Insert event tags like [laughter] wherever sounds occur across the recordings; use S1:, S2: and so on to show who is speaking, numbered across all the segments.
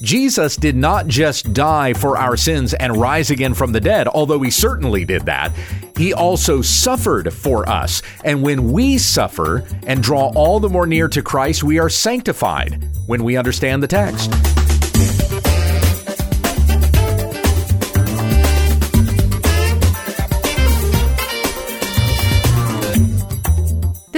S1: Jesus did not just die for our sins and rise again from the dead, although he certainly did that. He also suffered for us. And when we suffer and draw all the more near to Christ, we are sanctified when we understand the text.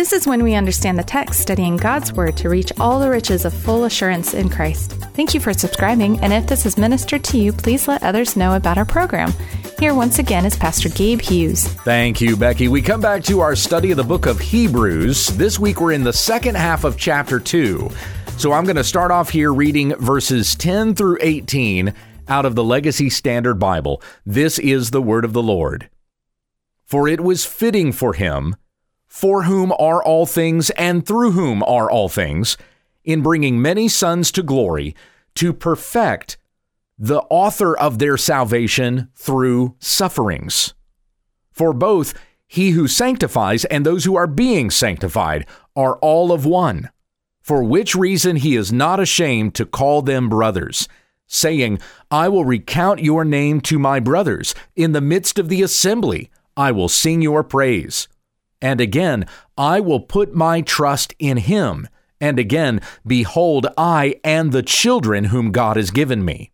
S2: This is when we understand the text, studying God's Word to reach all the riches of full assurance in Christ. Thank you for subscribing, and if this has ministered to you, please let others know about our program. Here once again is Pastor Gabe Hughes.
S1: Thank you, Becky. We come back to our study of the book of Hebrews. This week we're in the second half of chapter 2. So I'm going to start off here reading verses 10 through 18 out of the Legacy Standard Bible. This is the word of the Lord. For it was fitting for him for whom are all things and through whom are all things, in bringing many sons to glory, to perfect the author of their salvation through sufferings. For both he who sanctifies and those who are being sanctified are all of one, for which reason he is not ashamed to call them brothers, saying, I will recount your name to my brothers. In the midst of the assembly, I will sing your praise. And again, I will put my trust in him. And again, behold, I and the children whom God has given me.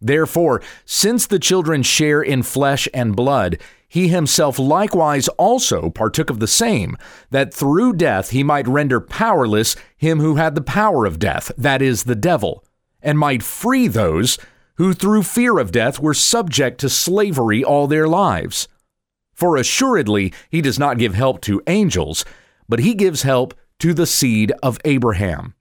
S1: Therefore, since the children share in flesh and blood, he himself likewise also partook of the same, that through death he might render powerless him who had the power of death, that is, the devil, and might free those who through fear of death were subject to slavery all their lives. For assuredly he does not give help to angels, but he gives help to the seed of Abraham.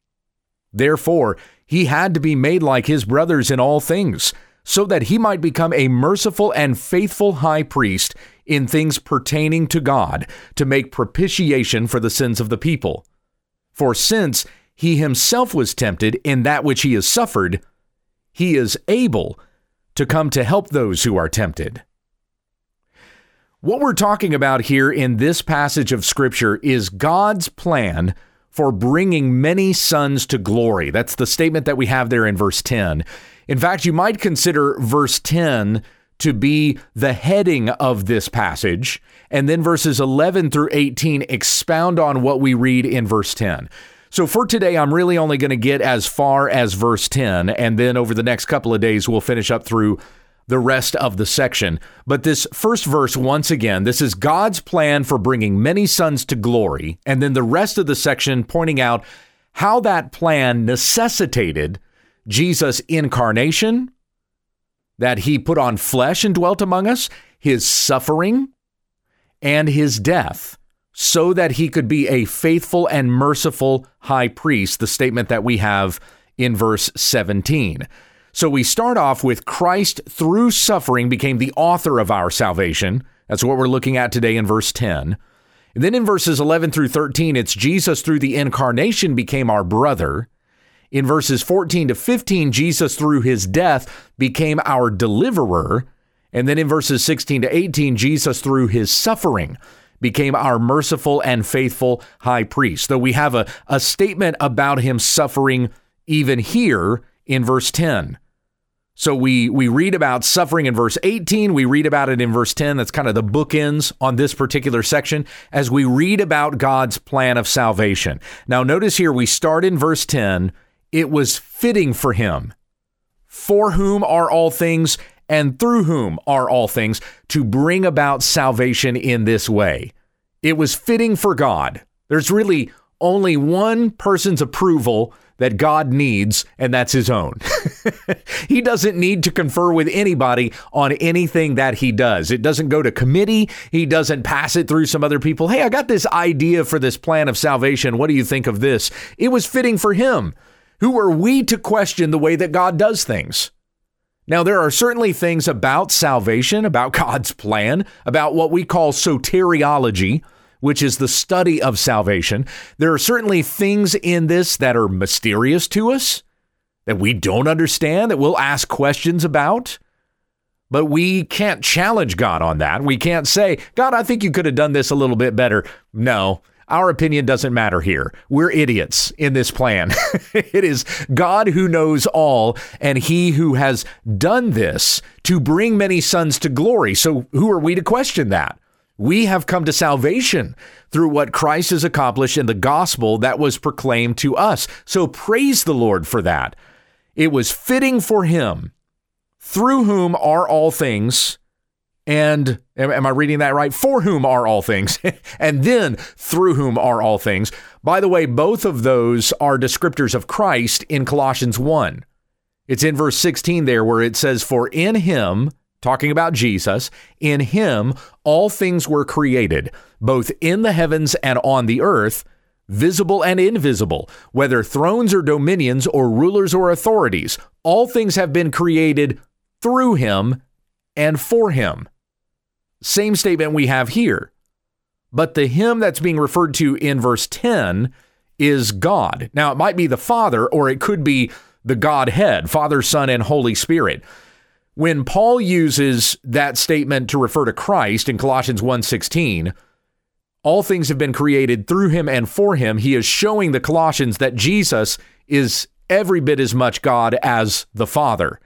S1: Therefore, he had to be made like his brothers in all things, so that he might become a merciful and faithful high priest in things pertaining to God, to make propitiation for the sins of the people. For since he himself was tempted in that which he has suffered, he is able to come to help those who are tempted. What we're talking about here in this passage of Scripture is God's plan for bringing many sons to glory. That's the statement that we have there in verse 10. In fact, you might consider verse 10 to be the heading of this passage, and then verses 11 through 18 expound on what we read in verse 10. So for today, I'm really only going to get as far as verse 10, and then over the next couple of days, we'll finish up through the rest of the section. But this first verse, once again, this is God's plan for bringing many sons to glory. And then the rest of the section pointing out how that plan necessitated Jesus' incarnation, that he put on flesh and dwelt among us, his suffering, and his death, so that he could be a faithful and merciful high priest, the statement that we have in verse 17. So we start off with Christ through suffering became the author of our salvation. That's what we're looking at today in verse 10. And then in verses 11 through 13, it's Jesus through the incarnation became our brother. In verses 14 to 15, Jesus through his death became our deliverer. And then in verses 16 to 18, Jesus through his suffering became our merciful and faithful high priest. Though we have a, a statement about him suffering even here in verse 10. So we we read about suffering in verse 18, we read about it in verse 10. That's kind of the bookends on this particular section as we read about God's plan of salvation. Now notice here we start in verse 10, it was fitting for him for whom are all things and through whom are all things to bring about salvation in this way. It was fitting for God. There's really only one person's approval that God needs, and that's his own. [laughs] he doesn't need to confer with anybody on anything that he does. It doesn't go to committee. He doesn't pass it through some other people. Hey, I got this idea for this plan of salvation. What do you think of this? It was fitting for him. Who are we to question the way that God does things? Now, there are certainly things about salvation, about God's plan, about what we call soteriology which is the study of salvation. There are certainly things in this that are mysterious to us, that we don't understand, that we'll ask questions about. But we can't challenge God on that. We can't say, God, I think you could have done this a little bit better. No, our opinion doesn't matter here. We're idiots in this plan. [laughs] it is God who knows all, and He who has done this to bring many sons to glory. So, who are we to question that? We have come to salvation through what Christ has accomplished in the gospel that was proclaimed to us. So, praise the Lord for that. It was fitting for Him, through whom are all things and am, I reading that right? For whom are all things, [laughs] and then through whom are all things. By the way, both of those are descriptors of Christ in Colossians 1. It's in verse 16 there where it says, For in him, talking about Jesus, in him all things were created, both in the heavens and on the earth, visible and invisible, whether thrones or dominions or rulers or authorities. All things have been created through him and for him. Same statement we have here. But the him that's being referred to in verse 10 is God. Now, it might be the Father, or it could be the Godhead, Father, Son, and Holy Spirit. When Paul uses that statement to refer to Christ in Colossians 1:16, all things have been created through him and for him, he is showing the Colossians that Jesus is every bit as much God as the Father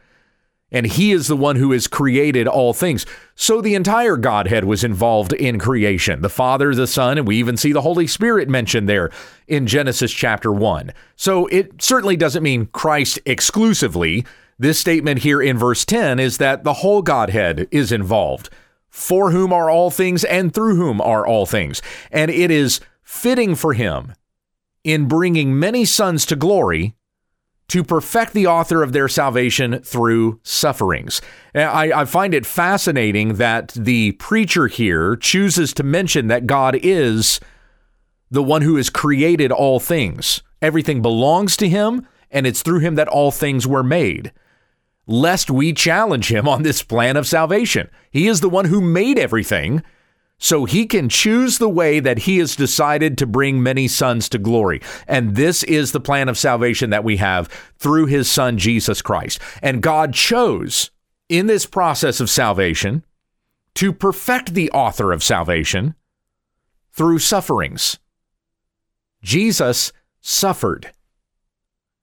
S1: and he is the one who has created all things. So the entire Godhead was involved in creation the Father, the Son, and we even see the Holy Spirit mentioned there in Genesis chapter 1. So it certainly doesn't mean Christ exclusively. This statement here in verse 10 is that the whole Godhead is involved, for whom are all things and through whom are all things. And it is fitting for him in bringing many sons to glory to perfect the author of their salvation through sufferings. I, I, find it fascinating that the preacher here chooses to mention that God is the one who has created all things. Everything belongs to him, and it's through him that all things were made. Lest we challenge him on this plan of salvation. He is the one who made everything, so he can choose the way that he has decided to bring many sons to glory. And this is the plan of salvation that we have through his son, Jesus Christ. And God chose in this process of salvation to perfect the author of salvation through sufferings. Jesus suffered.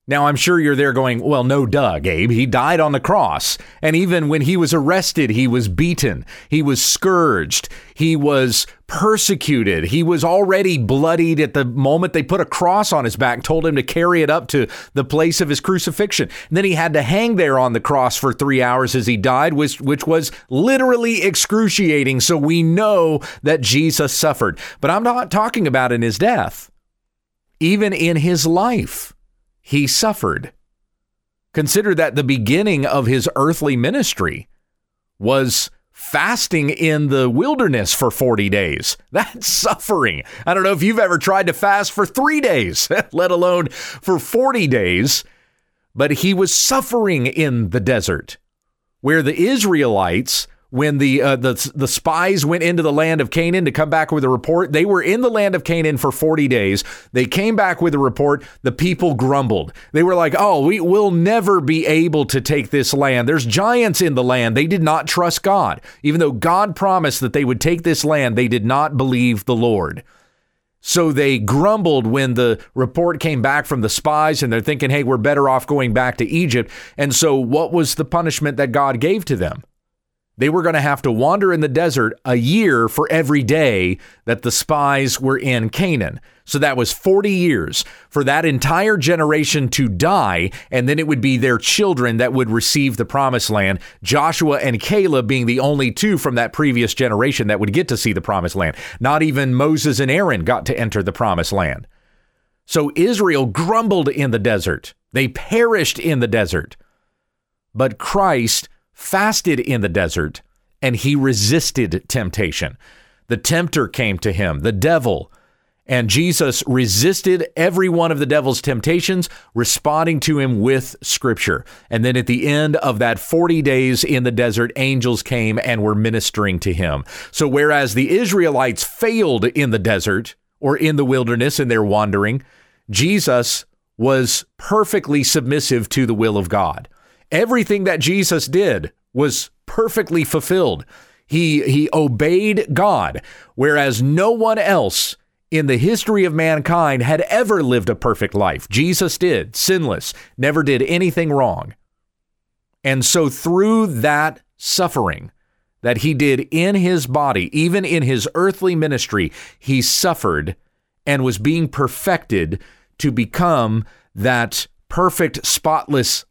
S1: Now, I'm sure you're there going, well, no, duh, Gabe. He died on the cross. And even when he was arrested, he was beaten. He was scourged. He was persecuted. He was already bloodied at the moment they put a cross on his back, told him to carry it up to the place of his crucifixion. And then he had to hang there on the cross for three hours as he died, which, which was literally excruciating. So we know that Jesus suffered. But I'm not talking about in his death, even in his life he suffered. Consider that the beginning of his earthly ministry was fasting in the wilderness for 40 days. [laughs] That's suffering. I don't know if you've ever tried to fast for three days, [laughs] let alone for 40 days, but he was suffering in the desert where the Israelites when the uh, the the spies went into the land of Canaan to come back with a report. They were in the land of Canaan for 40 days. They came back with a report. The people grumbled. They were like, "Oh, we will never be able to take this land. There's giants in the land." They did not trust God. Even though God promised that they would take this land, they did not believe the Lord. So they grumbled when the report came back from the spies and they're thinking, "Hey, we're better off going back to Egypt." And so what was the punishment that God gave to them? They were going to have to wander in the desert a year for every day that the spies were in Canaan. So that was 40 years for that entire generation to die, and then it would be their children that would receive the promised land. Joshua and Caleb being the only two from that previous generation that would get to see the promised land. Not even Moses and Aaron got to enter the promised land. So Israel grumbled in the desert, they perished in the desert. But Christ fasted in the desert, and he resisted temptation. The tempter came to him, the devil, and Jesus resisted every one of the devil's temptations, responding to him with scripture. And then at the end of that 40 days in the desert, angels came and were ministering to him. So, whereas the Israelites failed in the desert or in the wilderness in their wandering, Jesus was perfectly submissive to the will of God. Everything that Jesus did was perfectly fulfilled. He, he obeyed God, whereas no one else in the history of mankind had ever lived a perfect life. Jesus did, sinless, never did anything wrong. And so through that suffering that he did in his body, even in his earthly ministry, he suffered and was being perfected to become that perfect, spotless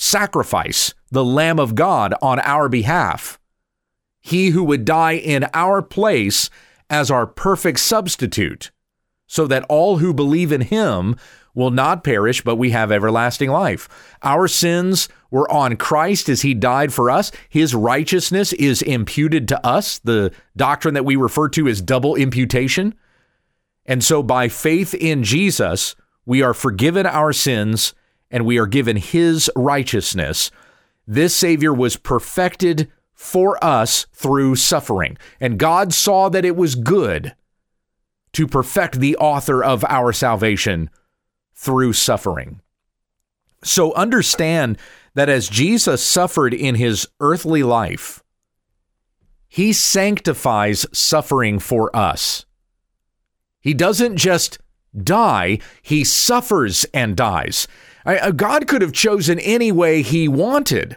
S1: sacrifice, the Lamb of God on our behalf. He who would die in our place as our perfect substitute, so that all who believe in him will not perish, but we have everlasting life. Our sins were on Christ as he died for us. His righteousness is imputed to us, the doctrine that we refer to as double imputation. And so by faith in Jesus, we are forgiven our sins and we are given his righteousness. This Savior was perfected for us through suffering. And God saw that it was good to perfect the author of our salvation through suffering. So understand that as Jesus suffered in his earthly life, he sanctifies suffering for us. He doesn't just die, he suffers and dies. Uh, God could have chosen any way he wanted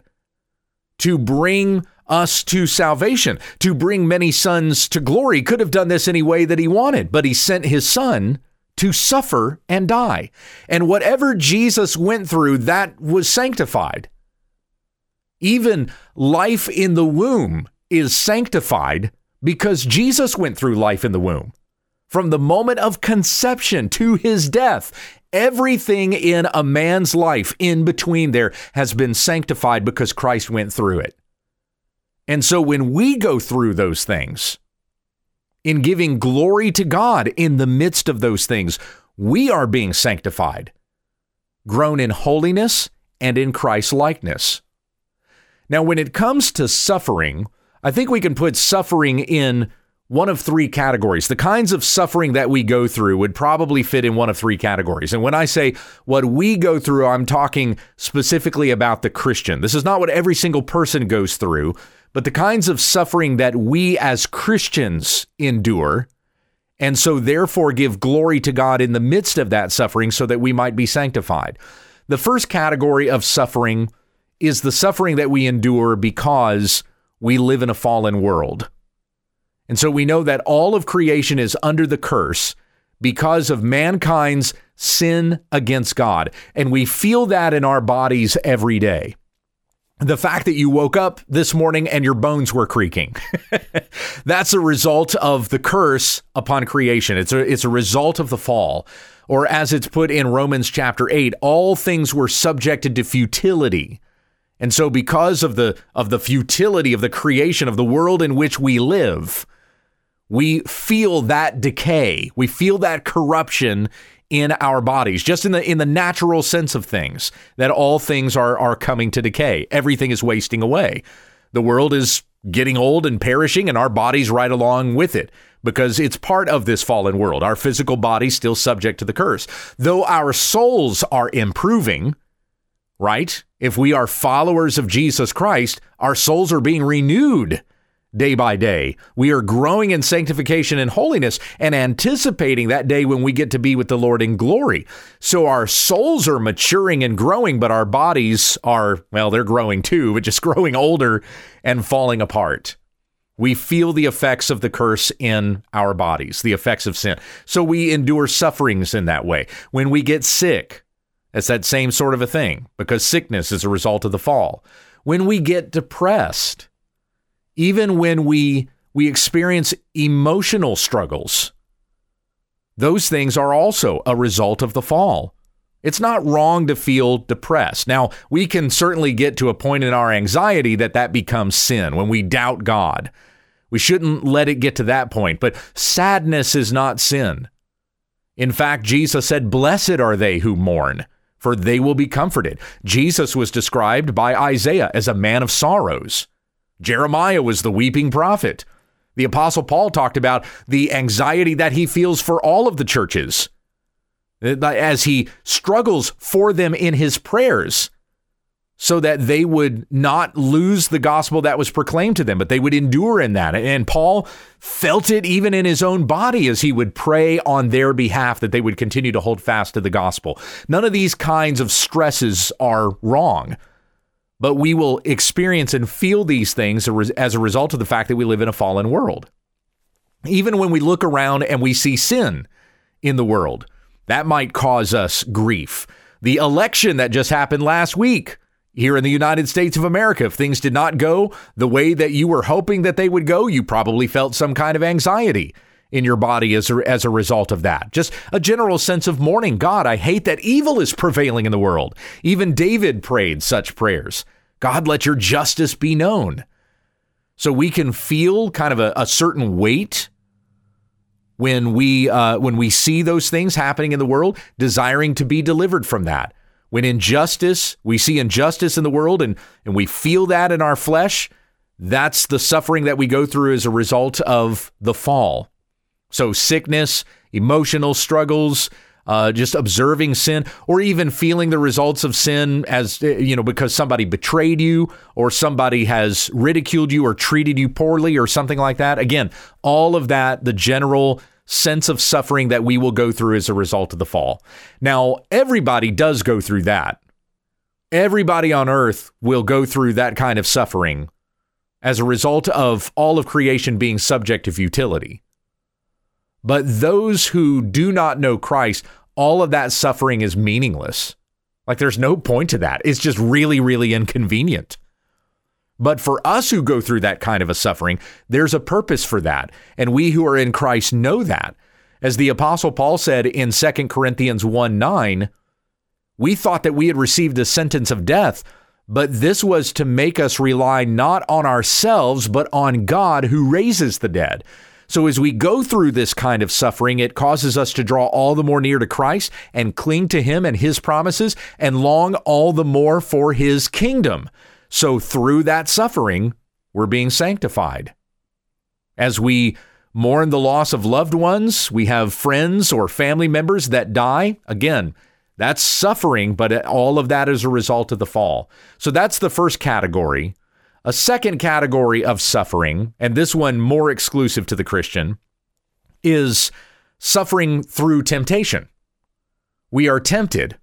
S1: to bring us to salvation, to bring many sons to glory. Could have done this any way that he wanted, but he sent his son to suffer and die. And whatever Jesus went through, that was sanctified. Even life in the womb is sanctified because Jesus went through life in the womb. From the moment of conception to his death, everything in a man's life in between there has been sanctified because Christ went through it. And so when we go through those things, in giving glory to God in the midst of those things, we are being sanctified, grown in holiness and in Christ's likeness. Now, when it comes to suffering, I think we can put suffering in one of three categories. The kinds of suffering that we go through would probably fit in one of three categories. And when I say what we go through, I'm talking specifically about the Christian. This is not what every single person goes through, but the kinds of suffering that we as Christians endure. And so, therefore, give glory to God in the midst of that suffering so that we might be sanctified. The first category of suffering is the suffering that we endure because we live in a fallen world. And so we know that all of creation is under the curse because of mankind's sin against God. And we feel that in our bodies every day. The fact that you woke up this morning and your bones were creaking. [laughs] That's a result of the curse upon creation. It's a, it's a result of the fall. Or as it's put in Romans chapter 8, all things were subjected to futility and so because of the of the futility of the creation of the world in which we live, we feel that decay. We feel that corruption in our bodies, just in the in the natural sense of things, that all things are are coming to decay. Everything is wasting away. The world is getting old and perishing, and our bodies right along with it because it's part of this fallen world. Our physical bodies still subject to the curse. Though our souls are improving, right? If we are followers of Jesus Christ, our souls are being renewed day by day. We are growing in sanctification and holiness and anticipating that day when we get to be with the Lord in glory. So our souls are maturing and growing, but our bodies are, well, they're growing too, but just [laughs] growing older and falling apart. We feel the effects of the curse in our bodies, the effects of sin. So we endure sufferings in that way. When we get sick, it's that same sort of a thing because sickness is a result of the fall. When we get depressed, even when we we experience emotional struggles, those things are also a result of the fall. It's not wrong to feel depressed. Now, we can certainly get to a point in our anxiety that that becomes sin when we doubt God. We shouldn't let it get to that point, but sadness is not sin. In fact, Jesus said, Blessed are they who mourn, for they will be comforted. Jesus was described by Isaiah as a man of sorrows. Jeremiah was the weeping prophet. The Apostle Paul talked about the anxiety that he feels for all of the churches uh, as he struggles for them in his prayers. so that they would not lose the gospel that was proclaimed to them, but they would endure in that. And Paul felt it even in his own body as he would pray on their behalf that they would continue to hold fast to the gospel. None of these kinds of stresses are wrong, but we will experience and feel these things as a result of the fact that we live in a fallen world. Even when we look around and we see sin in the world, that might cause us grief. The election that just happened last week here in the United States of America. If things did not go the way that you were hoping that they would go, you probably felt some kind of anxiety in your body as a, as a result of that. Just a general sense of mourning. God, I hate that evil is prevailing in the world. Even David prayed such prayers. God, let your justice be known. So we can feel kind of a, a certain weight when we uh, when we see those things happening in the world, desiring to be delivered from that. When injustice, we see injustice in the world and, and we feel that in our flesh, that's the suffering that we go through as a result of the fall. So, sickness, emotional struggles, uh, just observing sin, or even feeling the results of sin as, you know, because somebody betrayed you or somebody has ridiculed you or treated you poorly or something like that. Again, all of that, the general sense of suffering that we will go through as a result of the fall. Now, everybody does go through that. Everybody on earth will go through that kind of suffering as a result of all of creation being subject to futility. But those who do not know Christ, all of that suffering is meaningless. Like there's no point to that. It's just really, really inconvenient. But for us who go through that kind of a suffering, there's a purpose for that. And we who are in Christ know that. As the Apostle Paul said in 2 Corinthians 1 9, we thought that we had received a sentence of death, but this was to make us rely not on ourselves, but on God who raises the dead. So as we go through this kind of suffering, it causes us to draw all the more near to Christ and cling to Him and His promises and long all the more for His kingdom. So through that suffering, we're being sanctified. As we mourn the loss of loved ones, we have friends or family members that die. Again, that's suffering, but all of that is a result of the fall. So that's the first category. A second category of suffering, and this one more exclusive to the Christian, is suffering through temptation. We are tempted,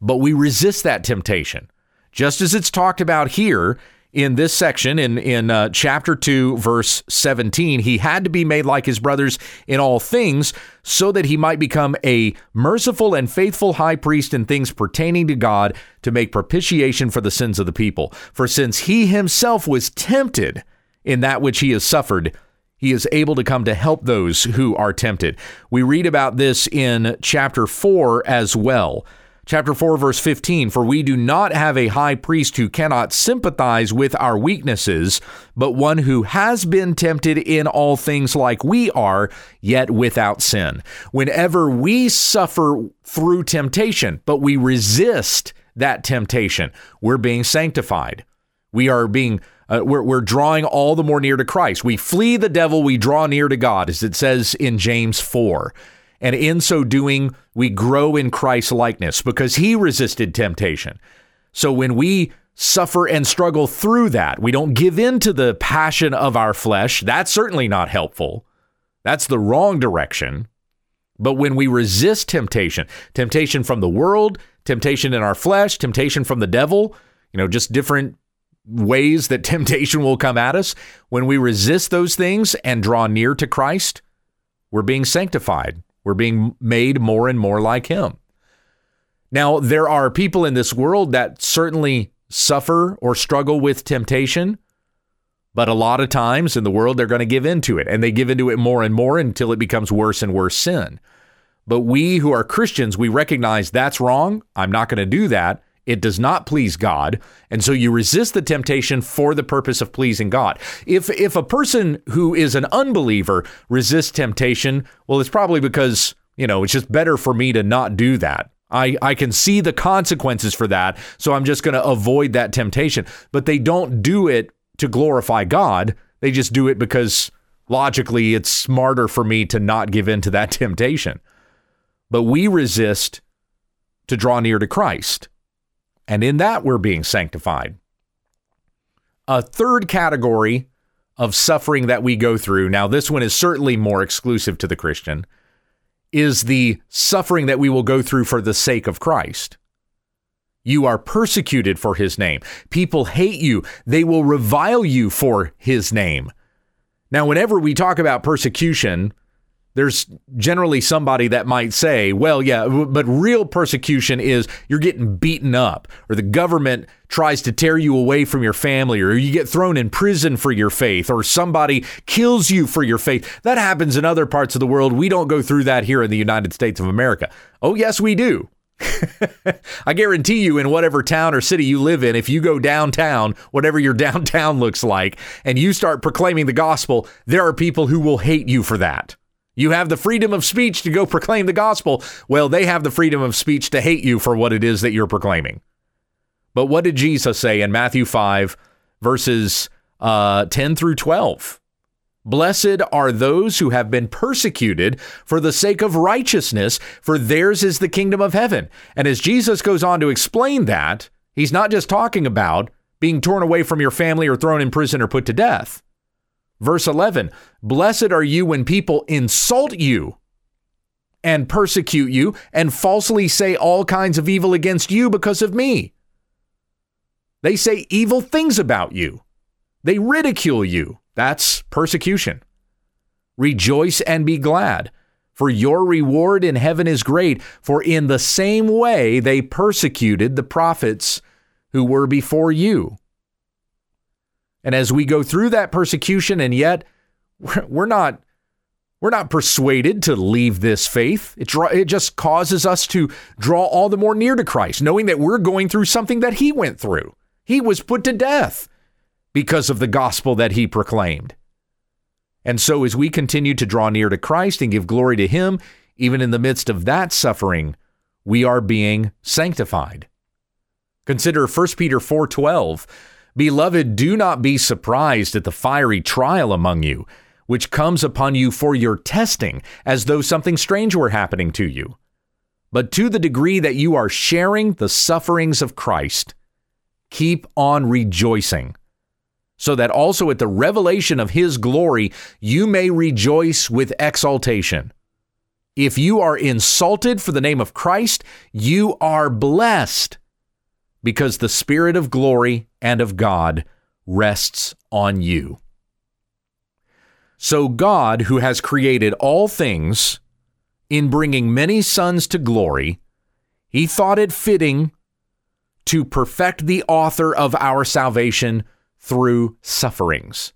S1: but we resist that temptation just as it's talked about here in this section in in uh, chapter 2 verse 17 he had to be made like his brothers in all things so that he might become a merciful and faithful high priest in things pertaining to God to make propitiation for the sins of the people. For since he himself was tempted in that which he has suffered he is able to come to help those who are tempted. We read about this in chapter 4 as well Chapter 4, verse 15 For we do not have a high priest who cannot sympathize with our weaknesses, but one who has been tempted in all things like we are, yet without sin. Whenever we suffer through temptation, but we resist that temptation, we're being sanctified. We are being uh, we're, we're drawing all the more near to Christ. We flee the devil, we draw near to God, as it says in James 4. And in so doing, we grow in Christ's likeness because he resisted temptation. So when we suffer and struggle through that, we don't give in to the passion of our flesh. That's certainly not helpful. That's the wrong direction. But when we resist temptation, temptation from the world, temptation in our flesh, temptation from the devil, you know, just different ways that [laughs] temptation will come at us, when we resist those things and draw near to Christ, we're being sanctified. We're being made more and more like him. Now, there are people in this world that certainly suffer or struggle with temptation, but a lot of times in the world, they're going to give into it and they give into it more and more until it becomes worse and worse sin. But we who are Christians, we recognize that's wrong. I'm not going to do that. It does not please God. And so you resist the temptation for the purpose of pleasing God. If if a person who is an unbeliever resists temptation, well, it's probably because, you know, it's just better for me to not do that. I, I can see the consequences for that, so I'm just going to avoid that temptation. But they don't do it to glorify God. They just do it because logically it's smarter for me to not give in to that [laughs] temptation. But we resist to draw near to Christ. And in that, we're being sanctified. A third category of suffering that we go through, now, this one is certainly more exclusive to the Christian, is the suffering that we will go through for the sake of Christ. You are persecuted for his name. People hate you. They will revile you for his name. Now, whenever we talk about persecution, there's generally somebody that might say, well, yeah, but real persecution is you're getting beaten up, or the government tries to tear you away from your family, or you get thrown in prison for your faith, or somebody kills you for your faith. That happens in other parts of the world. We don't go through that here in the United States of America. Oh, yes, we do. [laughs] I guarantee you, in whatever town or city you live in, if you go downtown, whatever your [laughs] downtown looks like, and you start proclaiming the gospel, there are people who will hate you for that. You have the freedom of speech to go proclaim the gospel. Well, they have the freedom of speech to hate you for what it is that you're proclaiming. But what did Jesus say in Matthew 5, verses uh, 10 through 12? Blessed are those who have been persecuted for the sake of righteousness, for theirs is the kingdom of heaven. And as Jesus goes on to explain that, he's not just talking about being torn away from your family or thrown in prison or put to death. Verse 11 Blessed are you when people insult you and persecute you and falsely say all kinds of evil against you because of me. They say evil things about you, they ridicule you. That's persecution. Rejoice and be glad, for your reward in heaven is great, for in the same way they persecuted the prophets who were before you. And as we go through that persecution, and yet we're not we're not persuaded to leave this faith. It, it just causes us to draw all the more near to Christ, knowing that we're going through something that he went through. He was put to death because of the gospel that he proclaimed. And so, as we continue to draw near to Christ and give glory to him, even in the midst of that suffering, we are being sanctified. Consider 1 Peter 4:12 Beloved, do not be surprised at the fiery trial among you, which comes upon you for your testing, as though something strange were happening to you. But to the degree that you are sharing the sufferings of Christ, keep on rejoicing, so that also at the revelation of his glory you may rejoice with exultation. If you are insulted for the name of Christ, you are blessed because the Spirit of glory and of God rests on you. So, God, who has created all things in bringing many sons to glory, he thought it fitting to perfect the author of our salvation through sufferings.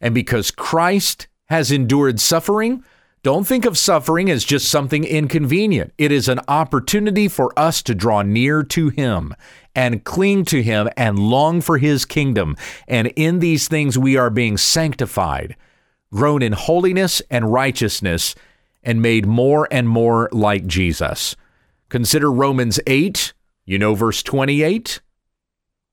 S1: And because Christ has endured suffering, don't think of suffering as just something inconvenient. It is an opportunity for us to draw near to Him and cling to Him and long for His kingdom. And in these things, we are being sanctified, grown in holiness and righteousness, and made more and more like Jesus. Consider Romans 8, you know, verse 28.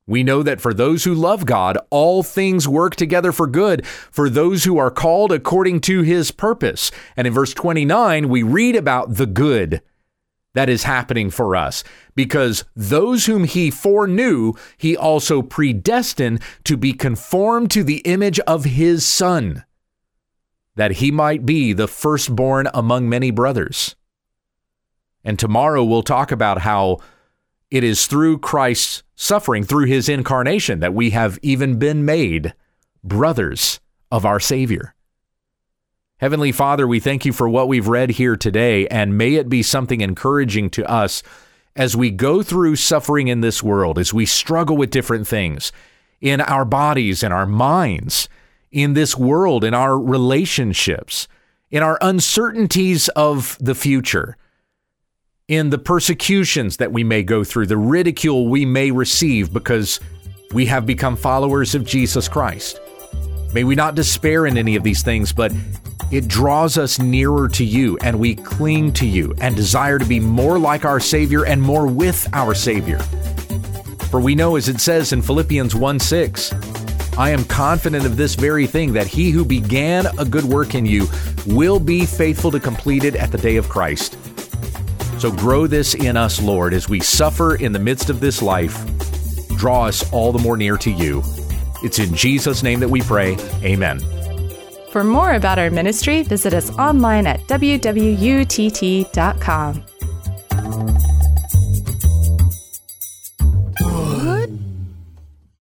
S1: We know that for those who love God, all things work together for good, for those who are called according to his purpose. And in verse 29, we read about the good that is happening for us, because those whom he foreknew, he also predestined to be conformed to the image of his Son, that he might be the firstborn among many brothers. And tomorrow we'll talk about how it is through Christ's suffering, through his incarnation, that we have even been made brothers of our Savior. Heavenly Father, we thank you for what we've read here today, and may it be something encouraging to us as we go through suffering in this world, as we struggle with different things in our bodies, in our minds, in this world, in our relationships, in our uncertainties of the future in the persecutions that we may go through, the ridicule we may receive because we have become followers of Jesus Christ. May we not despair in any of these things, but it draws us nearer to you and we cling to you and desire to be more like our Savior and more with our Savior. For we know, as it says in Philippians 1 6, I am confident of this very thing that he who began a good work in you will be faithful to complete it at the day of Christ. So grow this in us, Lord, as we suffer in the midst of this life draw us all the more near to you. It's in Jesus' name that we pray. Amen.
S2: For more about our ministry, visit us online at wwutt.com.